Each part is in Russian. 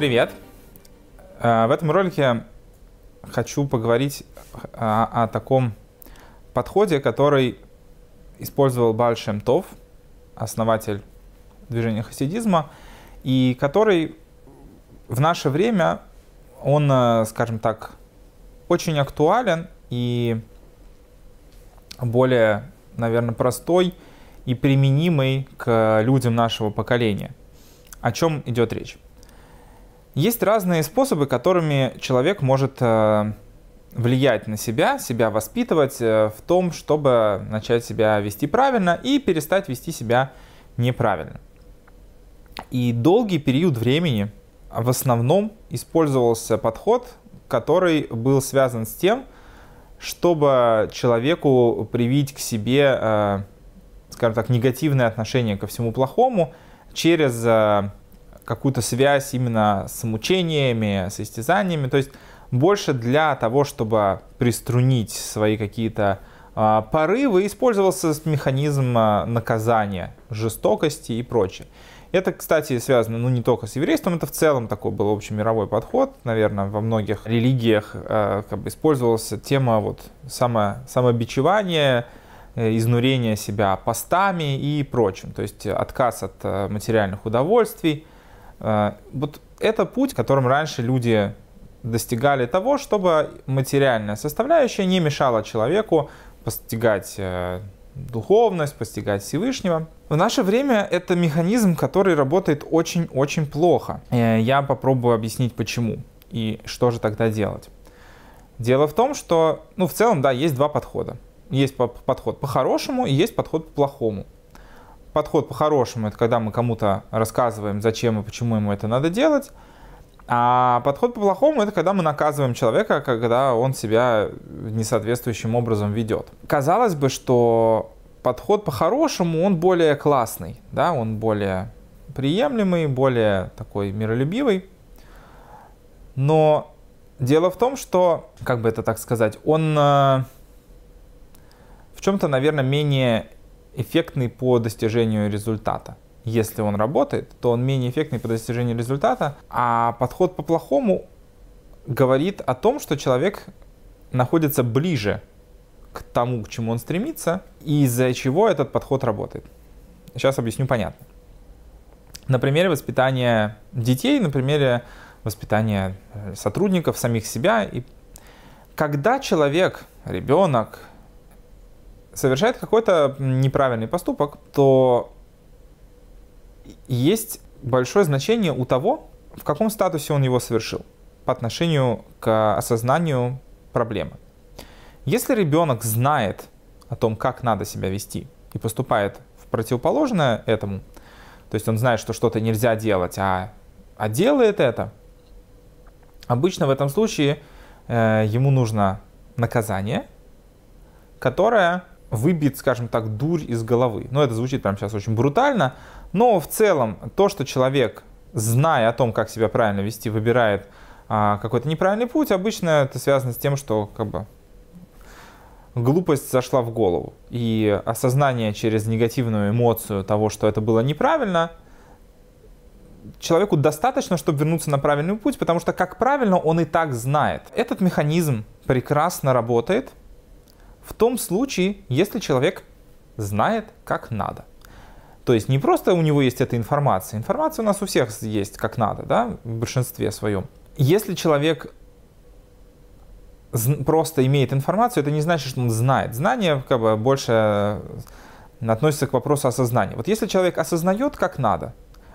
Привет! Э, в этом ролике хочу поговорить о, о таком подходе, который использовал Баль Тов, основатель движения хасидизма, и который в наше время, он, э, скажем так, очень актуален и более, наверное, простой и применимый к людям нашего поколения. О чем идет речь? Есть разные способы, которыми человек может э, влиять на себя, себя воспитывать э, в том, чтобы начать себя вести правильно и перестать вести себя неправильно. И долгий период времени в основном использовался подход, который был связан с тем, чтобы человеку привить к себе, э, скажем так, негативное отношение ко всему плохому через какую-то связь именно с мучениями, с истязаниями. То есть больше для того, чтобы приструнить свои какие-то э, порывы, использовался механизм э, наказания, жестокости и прочее. Это, кстати, связано ну, не только с еврейством, это в целом такой был общемировой подход. Наверное, во многих религиях э, как бы использовалась тема вот, само, самобичевания, э, изнурения себя постами и прочим. То есть отказ от э, материальных удовольствий. Э, вот это путь, которым раньше люди достигали того, чтобы материальная составляющая не мешала человеку постигать э, духовность, постигать Всевышнего. В наше время это механизм, который работает очень-очень плохо. Э, я попробую объяснить почему и что же тогда делать. Дело в том, что, ну, в целом, да, есть два подхода. Есть подход по-хорошему и есть подход по-плохому подход по-хорошему, это когда мы кому-то рассказываем, зачем и почему ему это надо делать. А подход по-плохому это когда мы наказываем человека, когда он себя несоответствующим образом ведет. Казалось бы, что подход по-хорошему, он более классный, да, он более приемлемый, более такой миролюбивый. Но дело в том, что, как бы это так сказать, он э, в чем-то, наверное, менее эффектный по достижению результата. Если он работает, то он менее эффектный по достижению результата, а подход по-плохому говорит о том, что человек находится ближе к тому, к чему он стремится, из-за чего этот подход работает. Сейчас объясню понятно. На примере воспитания детей, на примере воспитания э, сотрудников, самих себя. И когда человек, ребенок, совершает какой-то неправильный поступок, то есть большое значение у того, в каком статусе он его совершил по отношению к осознанию проблемы. Если ребенок знает о том, как надо себя вести, и поступает в противоположное этому, то есть он знает, что что-то нельзя делать, а, а делает это, обычно в этом случае э, ему нужно наказание, которое выбит, скажем так, дурь из головы. Ну, это звучит прямо сейчас очень брутально, но в целом то, что человек, зная о том, как себя правильно вести, выбирает а, какой-то неправильный путь, обычно это связано с тем, что как бы глупость зашла в голову. И осознание через негативную эмоцию того, что это было неправильно, человеку достаточно, чтобы вернуться на правильный путь, потому что, как правильно, он и так знает. Этот механизм прекрасно работает – в том случае, если человек знает, как надо. То есть не просто у него есть эта информация. Информация у нас у всех есть как надо, да, в большинстве своем. Если человек просто имеет информацию, это не значит, что он знает. Знание как бы больше э, относится к вопросу осознания. Вот если человек осознает, как надо,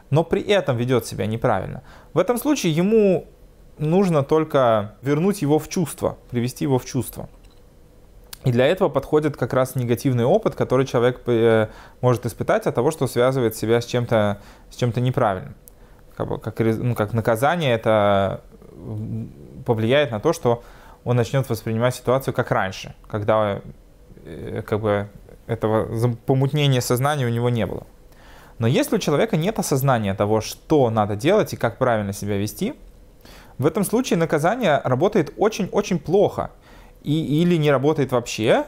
но при этом ведет себя неправильно, в этом случае ему нужно только вернуть его в чувство, привести его в чувство. И для этого подходит как раз негативный опыт, который человек э, может испытать от того, что связывает себя с чем-то с чем-то неправильным. Как, бы, как, ну, как наказание это повлияет на то, что он начнет воспринимать ситуацию как раньше, когда э, как бы, этого помутнения сознания у него не было. Но если у человека нет осознания того, что надо делать и как правильно себя вести, в этом случае наказание работает очень-очень плохо – и, или не работает вообще,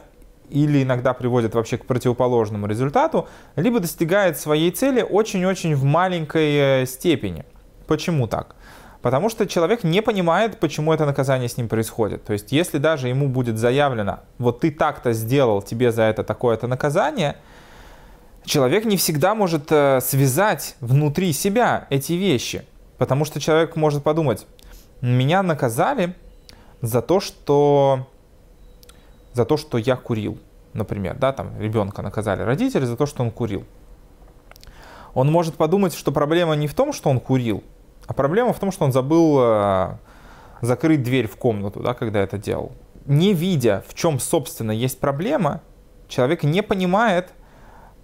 или иногда приводит вообще к противоположному результату, либо достигает своей цели очень-очень в маленькой э, степени. Почему так? Потому что человек не понимает, почему это наказание с ним происходит. То есть, если даже ему будет заявлено, вот ты так-то сделал, тебе за это такое-то наказание, человек не всегда может э, связать внутри себя эти вещи. Потому что человек может подумать, меня наказали за то, что, за то, что я курил, например, да, там ребенка наказали родители за то, что он курил. Он может подумать, что проблема не в том, что он курил, а проблема в том, что он забыл э, закрыть дверь в комнату, да, когда это делал. Не видя, в чем, собственно, есть проблема, человек не понимает,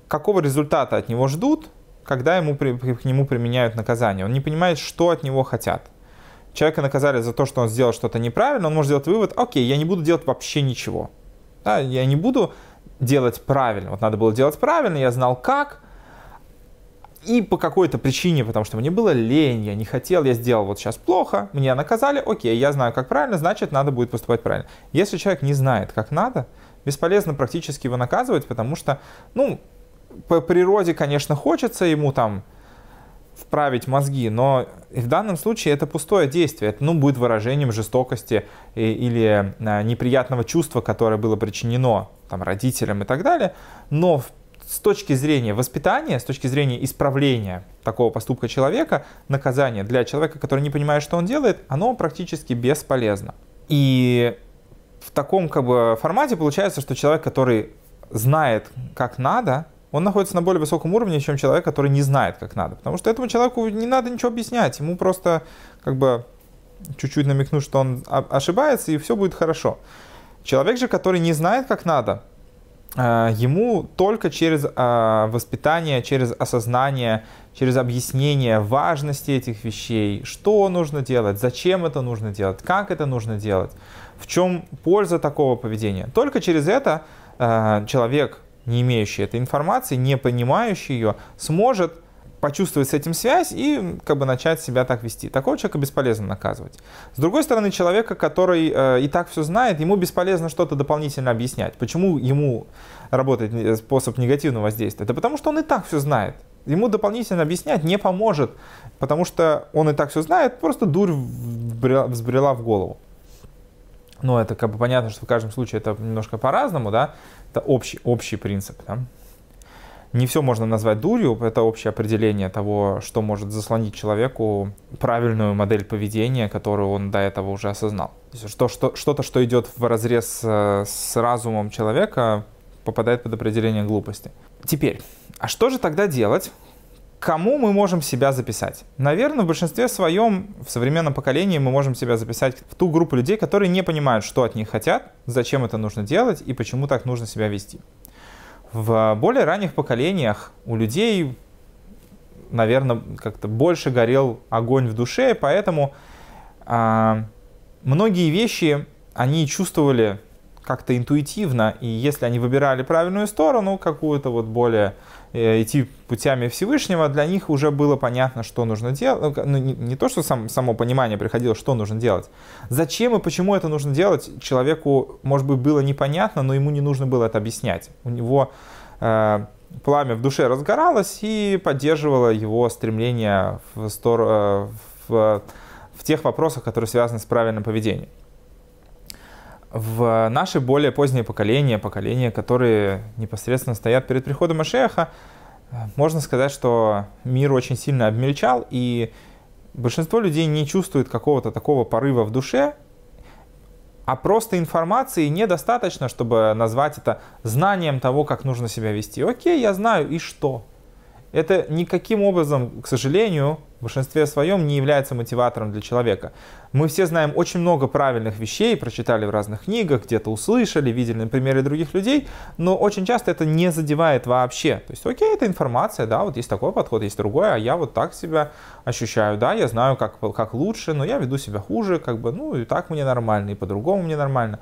какого результата от него ждут, когда ему, к нему применяют наказание. Он не понимает, что от него хотят. Человека наказали за то, что он сделал что-то неправильно, он может сделать вывод, окей, я не буду делать вообще ничего. Да, я не буду делать правильно. Вот надо было делать правильно, я знал как, и по какой-то причине, потому что мне было лень, я не хотел, я сделал вот сейчас плохо, меня наказали, окей, я знаю, как правильно, значит, надо будет поступать правильно. Если человек не знает, как надо, бесполезно практически его наказывать, потому что, ну, по природе, конечно, хочется ему там вправить мозги, но в данном случае это пустое действие. Это ну, будет выражением жестокости или а, неприятного чувства, которое было причинено там, родителям и так далее. Но с точки зрения воспитания, с точки зрения исправления такого поступка человека, наказание для человека, который не понимает, что он делает, оно практически бесполезно. И в таком как бы, формате получается, что человек, который знает, как надо, он находится на более высоком уровне, чем человек, который не знает, как надо. Потому что этому человеку не надо ничего объяснять. Ему просто как бы чуть-чуть намекнуть, что он ошибается, и все будет хорошо. Человек же, который не знает, как надо, э, ему только через э, воспитание, через осознание, через объяснение важности этих вещей, что нужно делать, зачем это нужно делать, как это нужно делать, в чем польза такого поведения. Только через это э, человек не имеющий этой информации, не понимающий ее, сможет почувствовать с этим связь и как бы начать себя так вести. Такого человека бесполезно наказывать. С другой стороны, человека, который э, и так все знает, ему бесполезно что-то дополнительно объяснять. Почему ему работает способ негативного воздействия? Это потому, что он и так все знает. Ему дополнительно объяснять не поможет, потому что он и так все знает, просто дурь взбрела в голову. Но это как бы понятно, что в каждом случае это немножко по-разному, да, это общий, общий принцип. Да? Не все можно назвать дурью, это общее определение того, что может заслонить человеку правильную модель поведения, которую он до этого уже осознал. Что, что, что-то, что идет в разрез с, с разумом человека, попадает под определение глупости. Теперь, а что же тогда делать, кому мы можем себя записать? Наверное, в большинстве своем, в современном поколении, мы можем себя записать в ту группу людей, которые не понимают, что от них хотят, зачем это нужно делать и почему так нужно себя вести. В более ранних поколениях у людей, наверное, как-то больше горел огонь в душе, поэтому а, многие вещи они чувствовали как-то интуитивно, и если они выбирали правильную сторону, какую-то вот более идти путями Всевышнего, для них уже было понятно, что нужно делать. Ну, не, не то, что сам, само понимание приходило, что нужно делать. Зачем и почему это нужно делать, человеку, может быть, было непонятно, но ему не нужно было это объяснять. У него э, пламя в душе разгоралось и поддерживало его стремление в, стор... Э, в, в тех вопросах, которые связаны с правильным поведением. В наши более поздние поколения, поколения, которые непосредственно стоят перед приходом Машеха, можно сказать, что мир очень сильно обмельчал, и большинство людей не чувствует какого-то такого порыва в душе, а просто информации недостаточно, чтобы назвать это знанием того, как нужно себя вести. Окей, я знаю, и что? Это никаким образом, к сожалению, в большинстве своем не является мотиватором для человека. Мы все знаем очень много правильных вещей, прочитали в разных книгах, где-то услышали, видели на примере других людей, но очень часто это не задевает вообще. То есть, окей, это информация, да, вот есть такой подход, есть другой, а я вот так себя ощущаю, да, я знаю, как, как лучше, но я веду себя хуже, как бы, ну, и так мне нормально, и по-другому мне нормально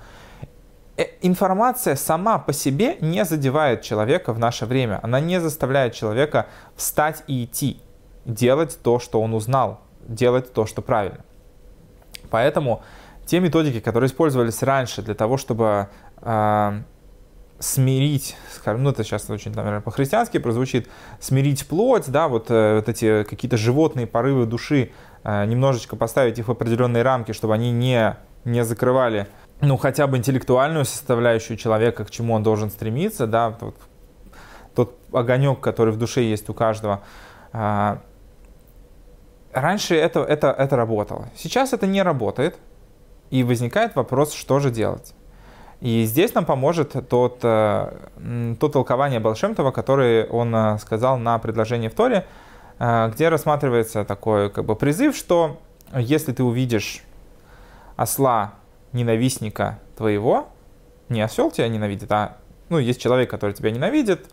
информация сама по себе не задевает человека в наше время. Она не заставляет человека встать и идти делать то, что он узнал, делать то, что правильно. Поэтому те методики, которые использовались раньше для того, чтобы э, смирить, скажем, ну это сейчас очень, наверное, по-христиански прозвучит, смирить плоть, да, вот, э, вот эти какие-то животные порывы души, э, немножечко поставить их в определенные рамки, чтобы они не, не закрывали, ну, хотя бы интеллектуальную составляющую человека, к чему он должен стремиться, да, тот, тот огонек, который в душе есть у каждого. А, раньше это, это, это работало. Сейчас это не работает, и возникает вопрос, что же делать. И здесь нам поможет тот, э, то толкование Балшемтова, которое он э, сказал на предложении в Торе, э, где рассматривается такой как бы, призыв, что если ты увидишь осла ненавистника твоего, не осел тебя ненавидит, а ну, есть человек, который тебя ненавидит,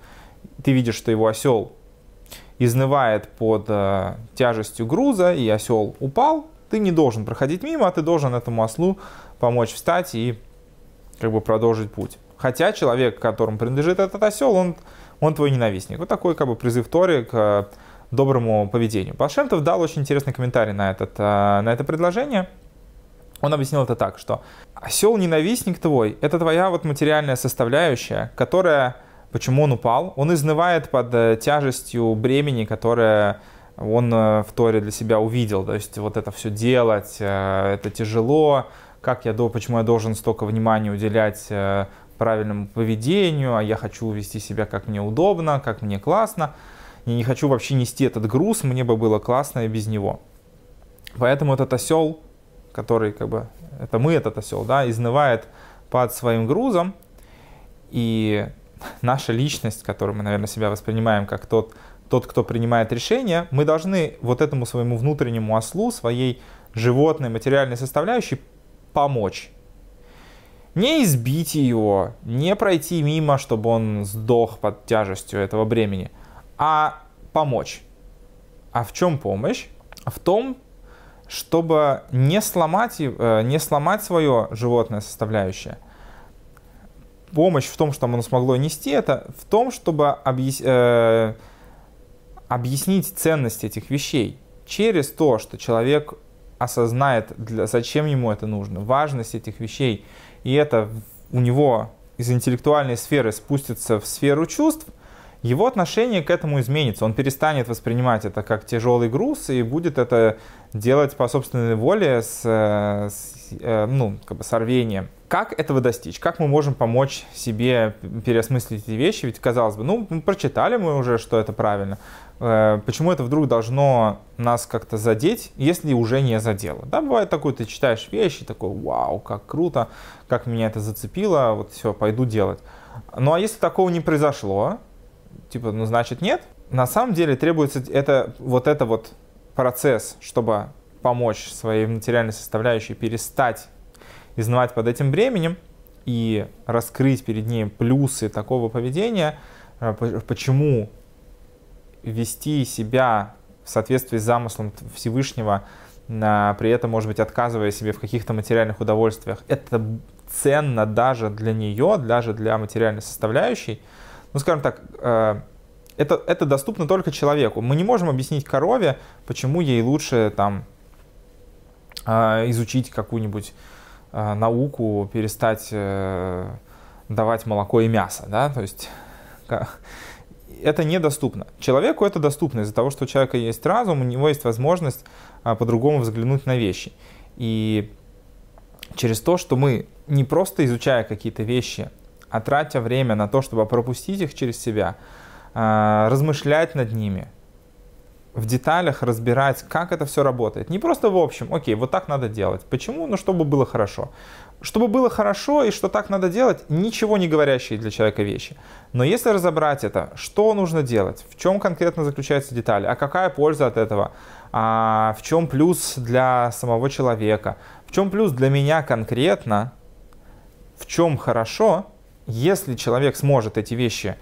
ты видишь, что его осел изнывает под э, тяжестью груза, и осел упал, ты не должен проходить мимо, а ты должен этому ослу помочь встать и как бы продолжить путь. Хотя человек, которому принадлежит этот осел, он, он твой ненавистник. Вот такой как бы призыв Тори к э, доброму поведению. Пашемтов дал очень интересный комментарий на, этот, э, на это предложение. Он объяснил это так, что осел-ненавистник твой – это твоя вот материальная составляющая, которая, почему он упал, он изнывает под э, тяжестью бремени, которое он в Торе для себя увидел. То есть вот это все делать, это тяжело, как я, почему я должен столько внимания уделять э, правильному поведению, а я хочу вести себя как мне удобно, как мне классно. Я не хочу вообще нести этот груз, мне бы было классно и без него. Поэтому этот осел, который как бы, это мы этот осел, да, изнывает под своим грузом, и наша личность, которую мы, наверное, себя воспринимаем как тот, тот, кто принимает решения, мы должны вот этому своему внутреннему ослу, своей животной материальной составляющей помочь. Не избить его, не пройти мимо, чтобы он сдох под тяжестью этого бремени, а помочь. А в чем помощь? В том, чтобы не сломать, э, не сломать свое животное составляющее. Помощь в том, что оно смогло нести, это в том, чтобы объяс... э, объяснить ценность этих вещей через то, что человек осознает, для, зачем ему это нужно, важность этих вещей, и это у него из интеллектуальной сферы спустится в сферу чувств, его отношение к этому изменится. Он перестанет воспринимать это как тяжелый груз и будет это делать по собственной воле с, с э, ну, как бы с рвением. Как этого достичь? Как мы можем помочь себе переосмыслить эти вещи? Ведь, казалось бы, ну, прочитали мы уже, что это правильно. Э, почему это вдруг должно нас как-то задеть, если уже не задело. Да, бывает такое, ты читаешь вещи, такой, вау, как круто, как меня это зацепило, вот все, пойду делать. Ну а если такого не произошло, типа, ну значит нет, на самом деле требуется это, вот это вот процесс, чтобы помочь своей материальной составляющей перестать изнывать под этим бременем и раскрыть перед ней плюсы такого поведения, э, почему вести себя в соответствии с замыслом Всевышнего, при этом, может быть, отказывая себе в каких-то материальных удовольствиях, это ценно даже для нее, даже для материальной составляющей. Ну, скажем так, э, это, это доступно только человеку. Мы не можем объяснить корове, почему ей лучше там э, изучить какую-нибудь э, науку, перестать давать молоко и мясо, да, то есть это недоступно. Человеку это доступно из-за того, что у человека есть разум, у него есть возможность по-другому взглянуть на вещи. И через то, что мы не просто изучая какие-то вещи, а тратя время на то, чтобы пропустить их через себя, а, размышлять над ними, в деталях разбирать, как это все работает. Не просто в общем, окей, вот так надо делать. Почему? Ну, чтобы было хорошо чтобы было хорошо и что так надо делать, ничего не говорящие для человека вещи. Но если разобрать это, что нужно делать, в чем конкретно заключаются детали, а какая польза от этого, а в чем плюс для самого человека, в чем плюс для меня конкретно, в чем хорошо, если человек сможет эти вещи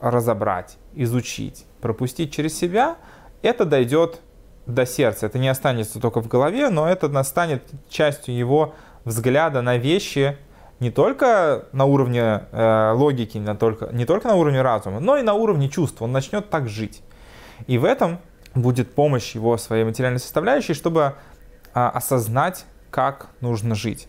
разобрать, изучить, пропустить через себя, это дойдет до сердца. Это не останется только в голове, но это станет частью его взгляда на вещи не только на уровне э, логики, не только, не только на уровне разума, но и на уровне чувств. Он начнет так жить. И в этом будет помощь его своей материальной составляющей, чтобы э, осознать, как нужно жить.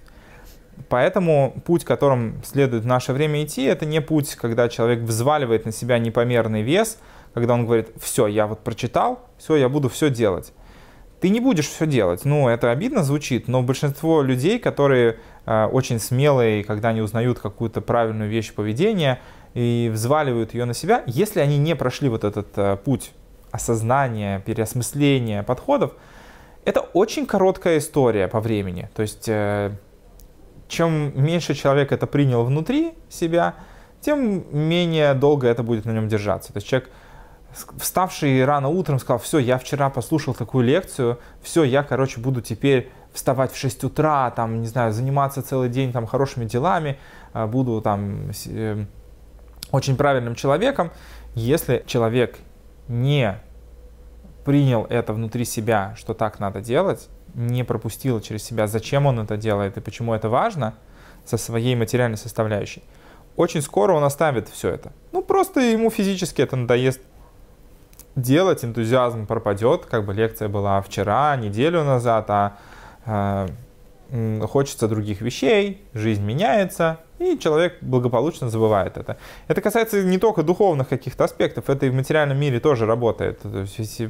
Поэтому путь, которым следует в наше время идти, это не путь, когда человек взваливает на себя непомерный вес, когда он говорит, все, я вот прочитал, все, я буду все делать. Ты не будешь все делать. Ну, это обидно звучит, но большинство людей, которые э, очень смелые, когда они узнают какую-то правильную вещь поведения и взваливают ее на себя, если они не прошли вот этот э, путь осознания, переосмысления подходов, это очень короткая история по времени. То есть э, чем меньше человек это принял внутри себя, тем менее долго это будет на нем держаться. То есть человек, вставший рано утром, сказал, все, я вчера послушал такую лекцию, все, я, короче, буду теперь вставать в 6 утра, там, не знаю, заниматься целый день там хорошими делами, э, буду там э, очень правильным человеком. Если человек не принял это внутри себя, что так надо делать, не пропустил через себя, зачем он это делает и почему это важно со своей материальной составляющей, очень скоро он оставит все это. Ну, просто ему физически это надоест делать, энтузиазм пропадет, как бы лекция была вчера, неделю назад, а э, хочется других вещей, жизнь меняется, и человек благополучно забывает это. Это касается не только духовных каких-то аспектов, это и в материальном мире тоже работает,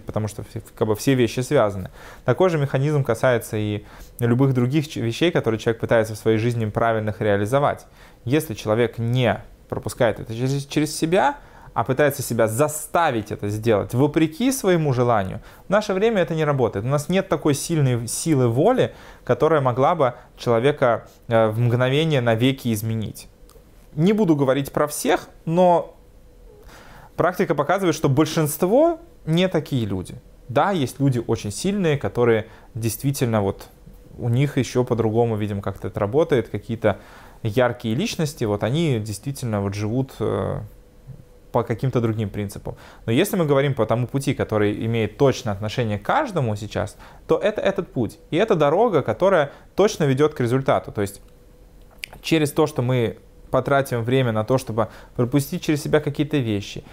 потому что как бы, все вещи связаны. Такой же механизм касается и любых других вещей, которые человек пытается в своей жизни правильных реализовать. Если человек не пропускает это через, через себя, а пытается себя заставить это сделать вопреки своему желанию, в наше время это не работает. У нас нет такой сильной силы воли, которая могла бы человека э, в мгновение навеки изменить. Не буду говорить про всех, но практика показывает, что большинство не такие люди. Да, есть люди очень сильные, которые действительно вот у них еще по-другому, видим, как-то это работает, какие-то яркие личности, вот они действительно вот живут э, по каким-то другим принципам. Но если мы говорим по тому пути, который имеет точное отношение к каждому сейчас, то это этот путь. И это дорога, которая точно ведет к результату. То есть через то, что мы потратим время на то, чтобы пропустить через себя какие-то вещи,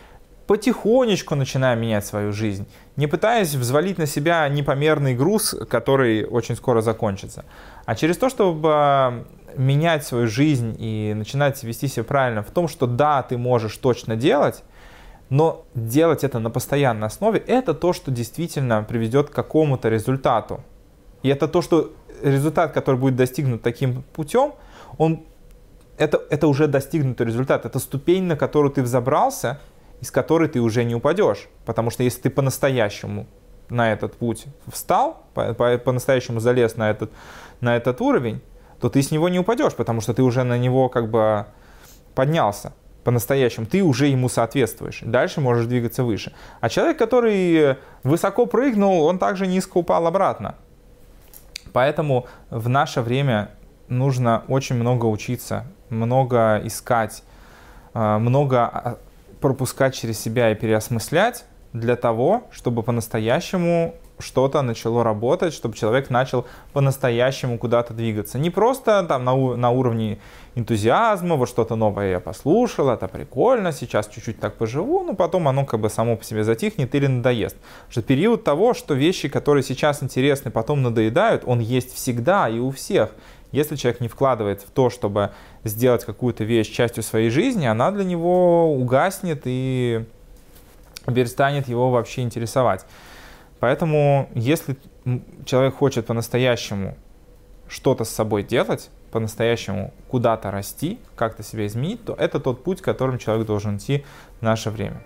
потихонечку начинаем менять свою жизнь, не пытаясь взвалить на себя непомерный груз, который очень скоро закончится, а через то, чтобы менять свою жизнь и начинать вести себя правильно в том, что да, ты можешь точно делать, но делать это на постоянной основе, это то, что действительно приведет к какому-то результату. И это то, что результат, который будет достигнут таким путем, он, это, это уже достигнутый результат. Это ступень, на которую ты взобрался, из которой ты уже не упадешь. Потому что если ты по-настоящему на этот путь встал, по-настоящему по, по залез на этот, на этот уровень, то ты с него не упадешь, потому что ты уже на него как бы поднялся по-настоящему, ты уже ему соответствуешь. Дальше можешь двигаться выше. А человек, который высоко прыгнул, он также низко упал обратно. Поэтому в наше время нужно очень много учиться, много искать, э, много а, пропускать через себя и переосмыслять для того, чтобы по-настоящему что-то начало работать, чтобы человек начал по-настоящему куда-то двигаться. Не просто там на, на уровне энтузиазма, вот что-то новое я послушал, это прикольно, сейчас чуть-чуть так поживу, но потом оно как бы само по себе затихнет или надоест. Что период того, что вещи, которые сейчас интересны, потом надоедают, он есть всегда и у всех. Если человек не вкладывает в то, чтобы сделать какую-то вещь частью своей жизни, она для него угаснет и перестанет его вообще интересовать. Поэтому, если человек хочет по-настоящему что-то с собой делать, по-настоящему куда-то расти, как-то себя изменить, то это тот путь, которым человек должен идти в наше время.